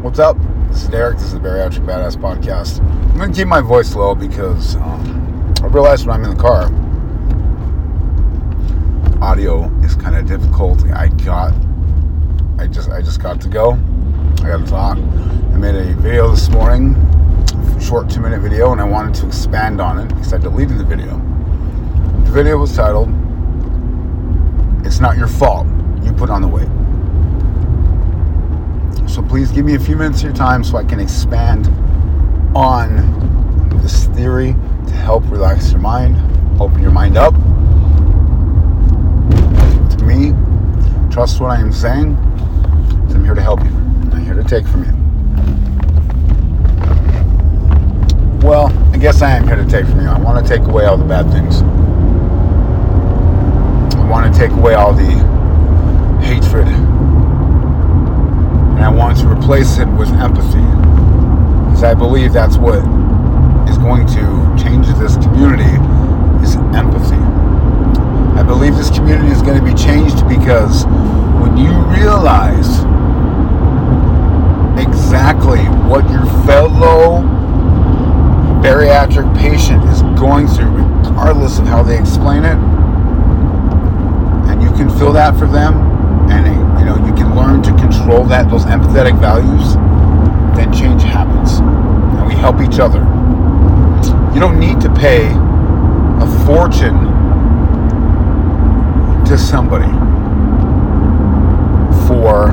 What's up? This is Derek. This is the Bariatric Badass Podcast. I'm going to keep my voice low because um, I realized when I'm in the car, audio is kind of difficult. I got, I just, I just got to go. I got to talk. I made a video this morning, short two minute video, and I wanted to expand on it because I deleted the video. The video was titled, "It's Not Your Fault You Put on the Weight." So please give me a few minutes of your time so I can expand on this theory to help relax your mind, open your mind up. To me, trust what I am saying. I'm here to help you. I'm here to take from you. Well, I guess I am here to take from you. I want to take away all the bad things. I want to take away all the hatred and I want to replace it with empathy. Because I believe that's what is going to change this community is empathy. I believe this community is going to be changed because when you realize exactly what your fellow bariatric patient is going through, regardless of how they explain it, and you can feel that for them, and you know you can learn to control that those empathetic values then change happens. And we help each other. You don't need to pay a fortune to somebody for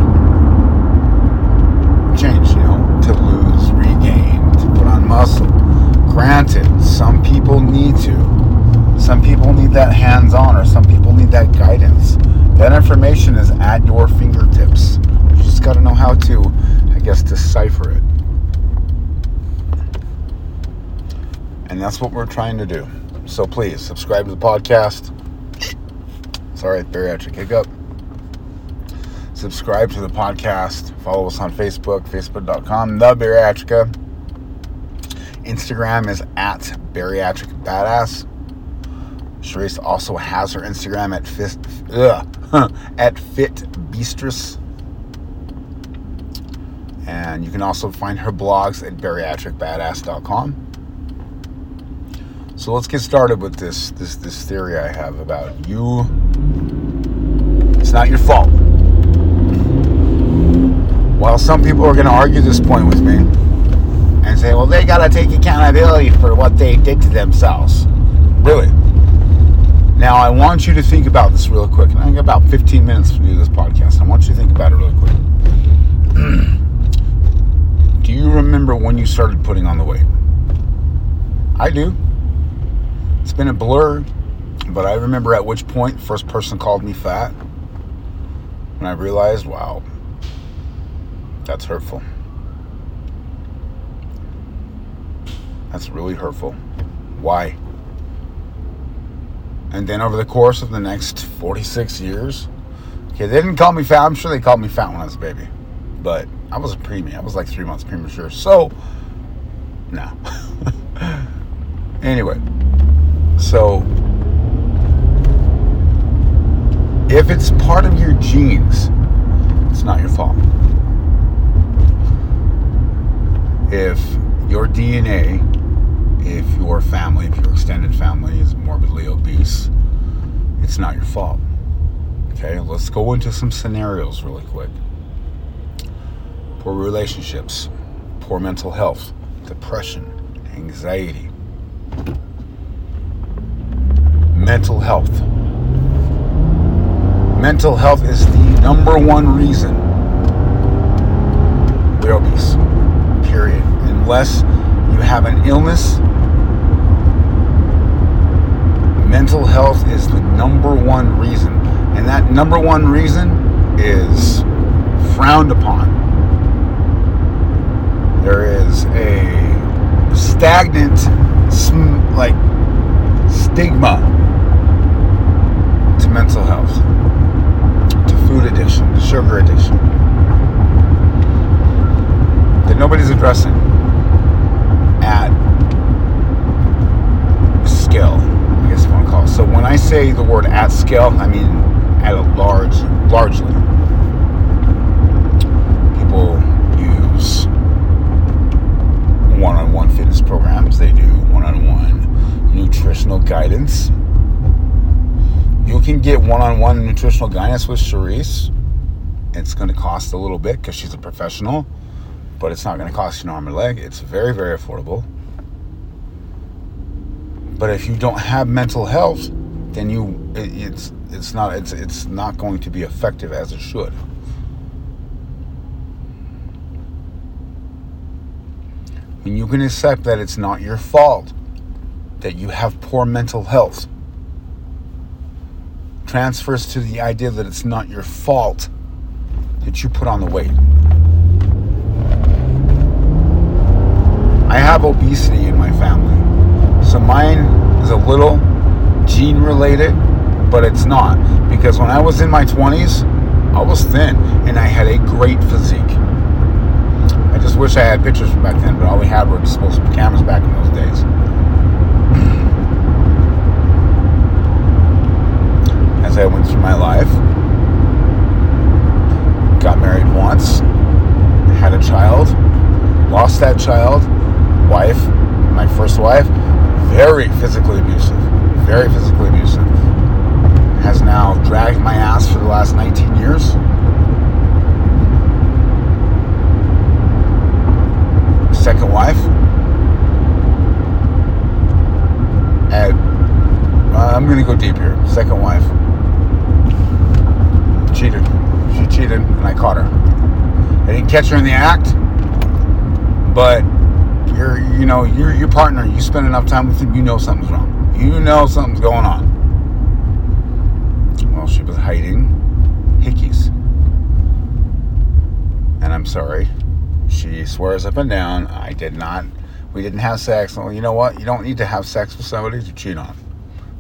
change you know to lose regain to put on muscle. Granted some people need to. Some people need that hands-on or some people need that guidance. That information is at your fingertips. Got to know how to, I guess, decipher it. And that's what we're trying to do. So please subscribe to the podcast. Sorry, bariatric hiccup. Subscribe to the podcast. Follow us on Facebook, facebook.com, the bariatrica. Instagram is at bariatric badass. Charisse also has her Instagram at fist, ugh, at Fit Beastress. And you can also find her blogs at bariatricbadass.com. So let's get started with this this this theory I have about you. It's not your fault. While some people are going to argue this point with me and say, well, they got to take accountability for what they did to themselves. Really? Now, I want you to think about this real quick. And I got about 15 minutes to do this podcast. I want you to think about it really quick. do you remember when you started putting on the weight? I do. It's been a blur, but I remember at which first person called me fat. And I realized, wow, that's hurtful. That's really hurtful. Why? And then over the course of the next 46 years, okay, they didn't call me fat. I'm sure they called me fat when I was a baby. But I was a preemie. I was like three months premature. So, no. anyway, so if it's part of your genes, it's not your fault. If your DNA if your family, if your extended family is morbidly obese, it's not your fault. Okay, let's go into some scenarios really quick. Poor relationships, poor mental health, depression, anxiety, mental health. Mental health is the number one reason we're obese, period. Unless you have an illness mental health is the number one reason. And that number one reason is frowned upon. There is a stagnant, like, stigma to mental health, to food addiction, to sugar addiction, that nobody's addressing at scale. He has one call. So when I say the word at scale, I mean at a large, largely. one-on-one fitness programs. They do one-on-one nutritional guidance. You can get one-on-one nutritional guidance with Charisse. It's going to cost a little bit because she's a professional, but it's not going to cost you an arm or leg. It's very, very affordable. But if you don't have mental health, then you it, it's it's not it's it's not going to be effective as it should. When you can accept that it's not your fault that you have poor mental health, transfers to the idea that it's not your fault that you put on the weight. I have obesity in my family. So mine is a little gene related, but it's not. Because when I was in my 20s, I was thin and I had a great physique. I just wish I had pictures from back then, but all we had were disposable cameras back in those days. As I went through my life, got married once, had a child, lost that child, wife, my first wife, very physically abusive, very physically abusive. Has now dragged my ass for the last 19 years. Second wife. At, uh, I'm going to go deep here. Second wife. Cheated. She cheated and I caught her. I didn't catch her in the act, but you're you know you're your partner you spend enough time with him you know something's wrong. You know something's going on. Well she was hiding hickeys. And i'm sorry she swears up and down. I did not we didn't have sex. Well you know what? You don't need to have sex with somebody to cheat on.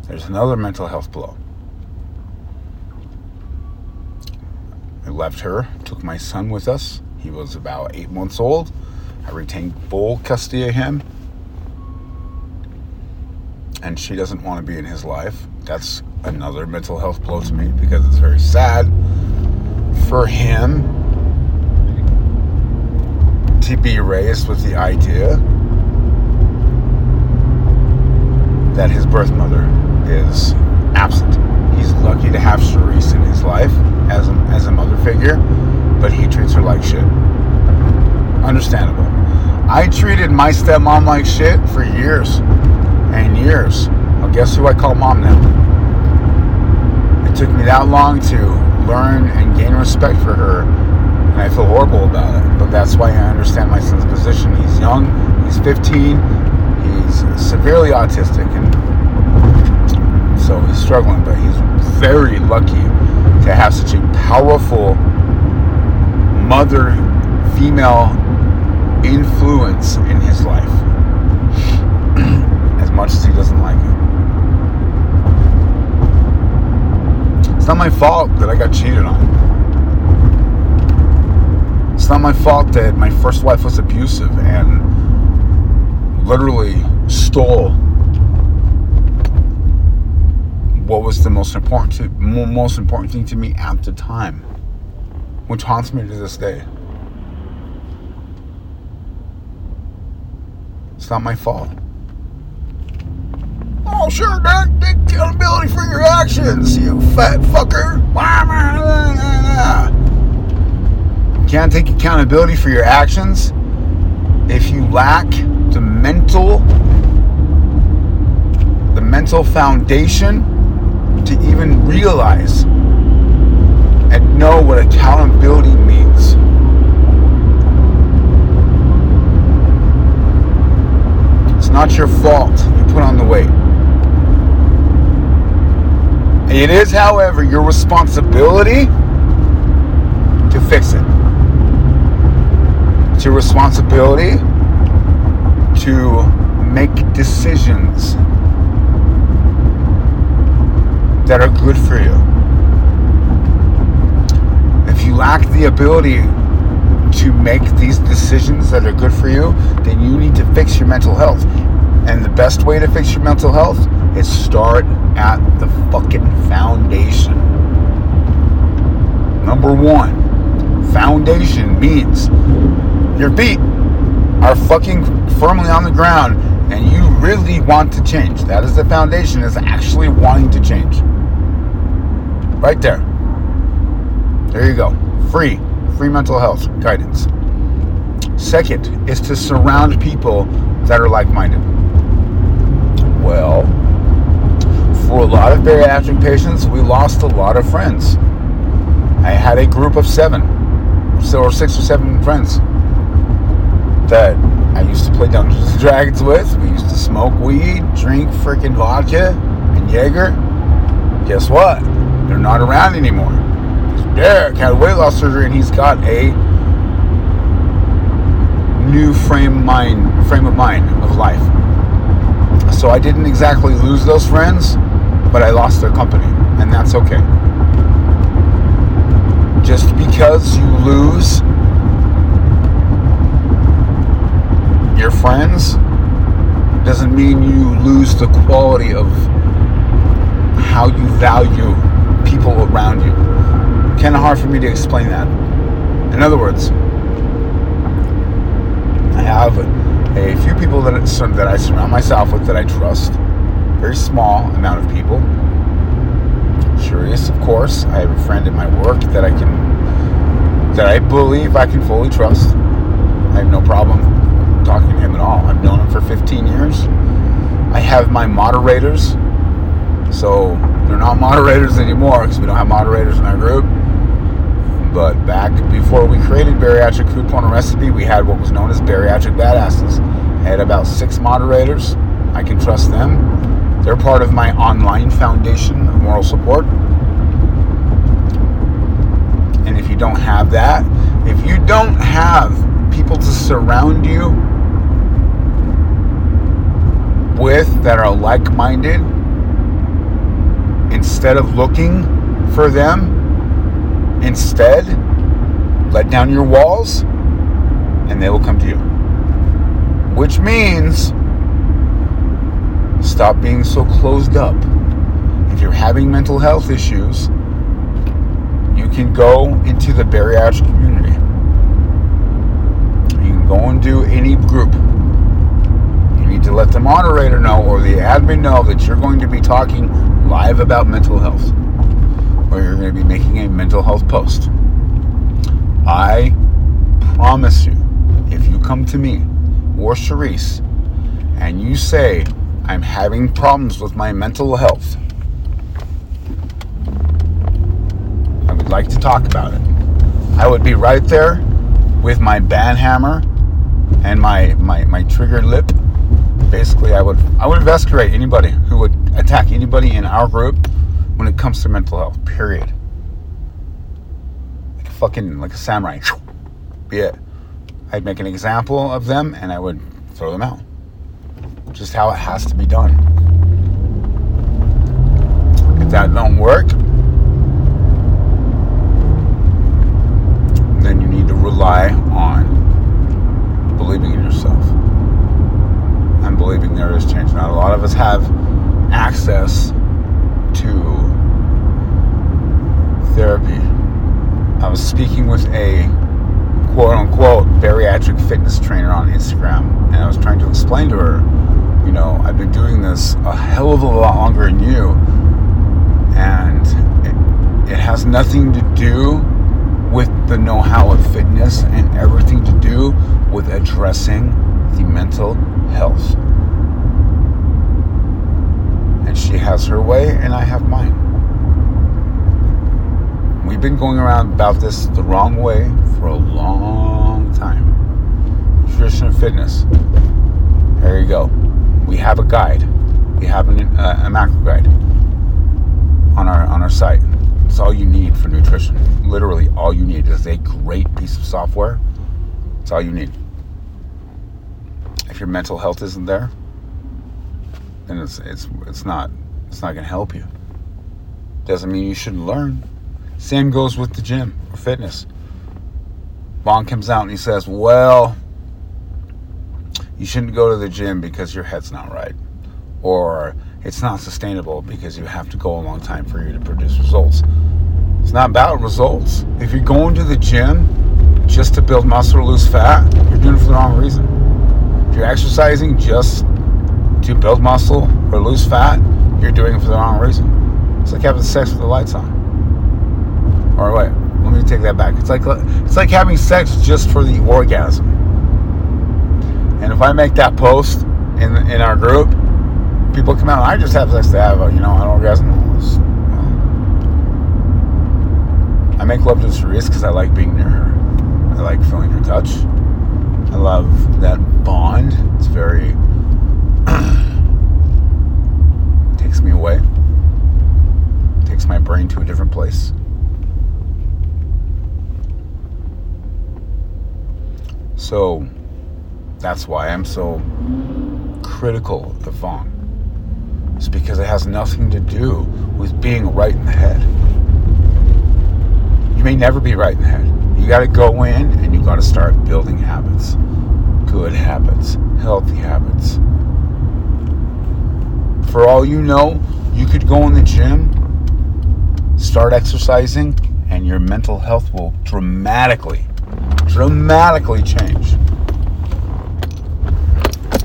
There's another mental health blow i left her took my son with us he was about eight months old I retained full custody of him. And she doesn't want to be in his life. That's another mental health blow to me because it's very sad for him to be raised with the idea that his birth mother is absent. Lucky to have Charisse in his life as a, as a mother figure, but he treats her like shit. Understandable. I treated my stepmom like shit for years and years. Well, guess who I call mom now? It took me that long to learn and gain respect for her, and I feel horrible about it. But that's why I understand my son's position. He's young, he's 15, he's severely autistic, and so he's struggling, but he's very lucky to have such a powerful mother female influence in his life as much as he doesn't like it. It's not my fault that I got cheated on. It's not my fault that my first wife was abusive and literally stole what was the most important to, most important thing to me at the time, which haunts me to this day. It's not my fault. Oh, sure, Doc. Take accountability for your actions, you fat fucker. Can't take accountability for your actions if you lack the mental the mental foundation to even realize and know what accountability means. It's not your fault you put on the weight. It is, however, your responsibility to fix it. It's your responsibility to make decisions that are good for you. If you lack the ability to make these decisions that are good for you, then you need to fix your mental health. And the best way to fix your mental health is start at the fucking foundation. Number one, foundation means your feet are fucking firmly on the ground and you really want to change. That is the foundation, is actually wanting to change. Right there. There you go. Free. Free mental health guidance. Second is to surround people that are like minded. Well, for a lot of bariatric patients, we lost a lot of friends. I had a group of seven, or six or seven friends that I used to play Dungeons and Dragons with. We used to smoke weed, drink freaking vodka and Jaeger. Guess what? They're not around anymore. Derek had weight loss surgery and he's got a new frame mind frame of mind of life. So I didn't exactly lose those friends, but I lost their company, and that's okay. Just because you lose your friends doesn't mean you lose the quality of how you value people around you. Kind of hard for me to explain that. In other words, I have a few people that that I surround myself with that I trust. Very small amount of people. Charisse, of course. I have a friend in my work that I can that I believe I can fully trust. I have no problem talking to him at all. I've known him for 15 years. I have my moderators. So they're not moderators anymore because we don't have moderators in our group. But back before we created Bariatric Food Porn Recipe, we had what was known as Bariatric Badasses. I had about six moderators. I can trust them. They're part of my online foundation of moral support. And if you don't have that, if you don't have people to surround you with that are like minded, instead of looking for them, instead, let down your walls and they will come to you. Which means stop being so closed up. If you're having mental health issues, you can go into the bariatric community. You can go and do any group You need to let the moderator know or the admin know that you're going to be talking live about mental health or you're going to be making a mental health post. I promise you, if you come to me or Charisse and you say, I'm having problems with my mental health, I would like to talk about it. I would be right there with my band hammer and my, my, my trigger lip basically I would I would investigate anybody attack anybody in our group when it comes to mental health. Period. Like a fucking like a samurai. Be it. I'd make an example of them and I would throw them out. Just how it has to be done. If that don't work, then you need to rely on believing in yourself believing there is change. Not a lot of us have access to therapy. I was speaking with a quote unquote bariatric fitness trainer on Instagram, and I was trying to explain to her, you know, I've been doing this a hell of a lot longer than you, and it, it has nothing to do with the know how of fitness and everything to do with addressing the mental health And she has her way and I have mine. We've been going around about this the wrong way for a long time. Nutrition and fitness. There you go. We have a guide. We have an, uh, a macro guide on our on our site. It's all you need for nutrition. Literally, all you need is a great piece of software. It's all you need. If your mental health isn't there, then it's it's it's not it's not going to help you. Doesn't mean you shouldn't learn. Same goes with the gym or fitness. Vaughn comes out and he says, "Well, you shouldn't go to the gym because your head's not right, or it's not sustainable because you have to go a long time for you to produce results." It's not about results. If you're going to the gym just to build muscle or lose fat, you're doing it for the wrong reason. You're exercising just to build muscle or lose fat, you're doing it for the wrong reason. It's like having sex with the lights on. Or wait, let me take that back. It's like it's like having sex just for the orgasm. And if I make that post in in our group, people come out. And I just have sex to have a, you know an orgasm. I make love to Charisse because I like being near her. I like feeling her touch. I love that bond. It's very takes me away. Takes my brain to a different place. So that's why I'm so critical of Vaughn. It's because it has nothing to do with being right in the head. You may never be right in the head. You got to go in and you got to start building habits. Good habits, healthy habits. For all you know, you could go in the gym, start exercising, and your mental health will dramatically, dramatically change.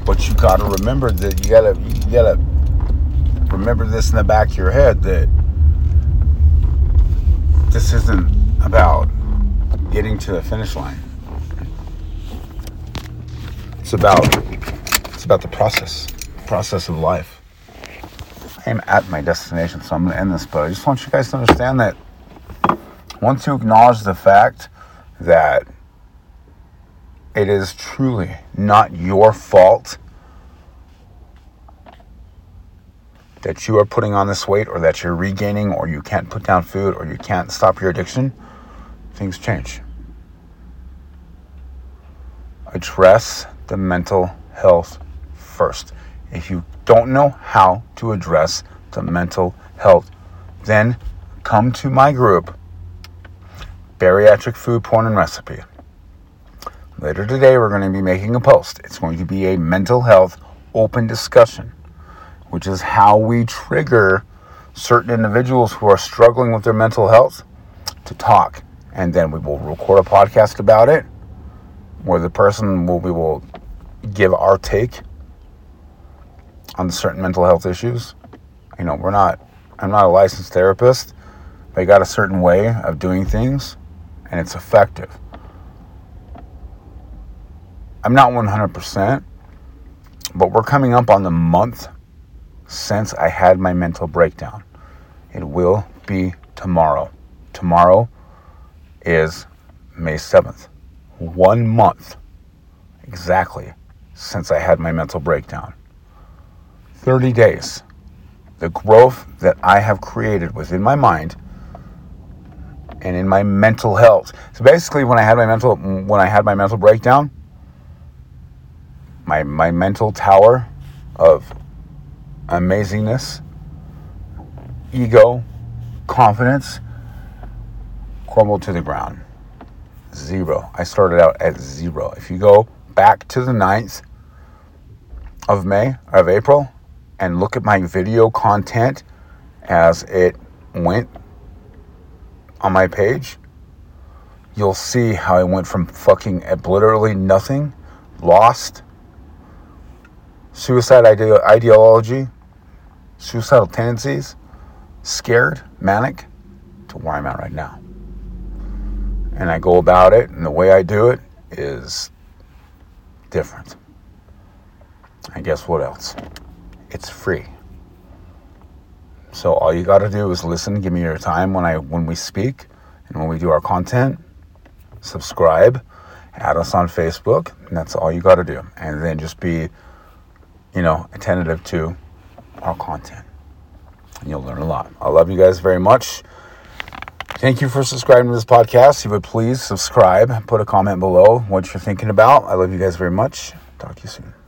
But you got to remember that you got to you got to remember this in the back of your head that this isn't about getting to the finish line. It's about it's about the process, process of life. I am at my destination, so I'm going to end this. But I just want you guys to understand that once you acknowledge the fact that it is truly not your fault that you are putting on this weight or that you're regaining or you can't put down food or you can't stop your addiction, things change. Address the mental health first. If you don't know how to address the mental health, then come to my group, Bariatric Food Porn and Recipe. Later today, we're going to be making a post. It's going to be a mental health open discussion which is how we trigger certain individuals who are struggling with their mental health to talk. And then we will record a podcast about it where the person will we will give our take on certain mental health issues. You know, we're not I'm not a licensed therapist. They got a certain way of doing things and it's effective. I'm not 100%, but we're coming up on the month since I had my mental breakdown. It will be tomorrow. Tomorrow is May 7th. One month exactly since I had my mental breakdown. 30 days. The growth that I have created within my mind and in my mental health. So basically when I had my mental when I had my mental breakdown, my my mental tower of amazingness, ego, confidence crumbled to the ground. Zero. I started out at zero. If you go back to the 9th of May, of April, and look at my video content as it went on my page, you'll see how I went from fucking literally nothing, lost, suicide ide- ideology, suicidal tendencies, scared, manic, to where I'm at right now. And I go about it, and the way I do it is different. And guess what else? It's free. So all you got to do is listen, give me your time when I when we speak and when we do our content. Subscribe, add us on Facebook, and that's all you got to do. And then just be you know, attentive to our content. And you'll learn a lot. I love you guys very much. Thank you for subscribing to this podcast. If you would please subscribe, put a comment below what you're thinking about. I love you guys very much. Talk to you soon.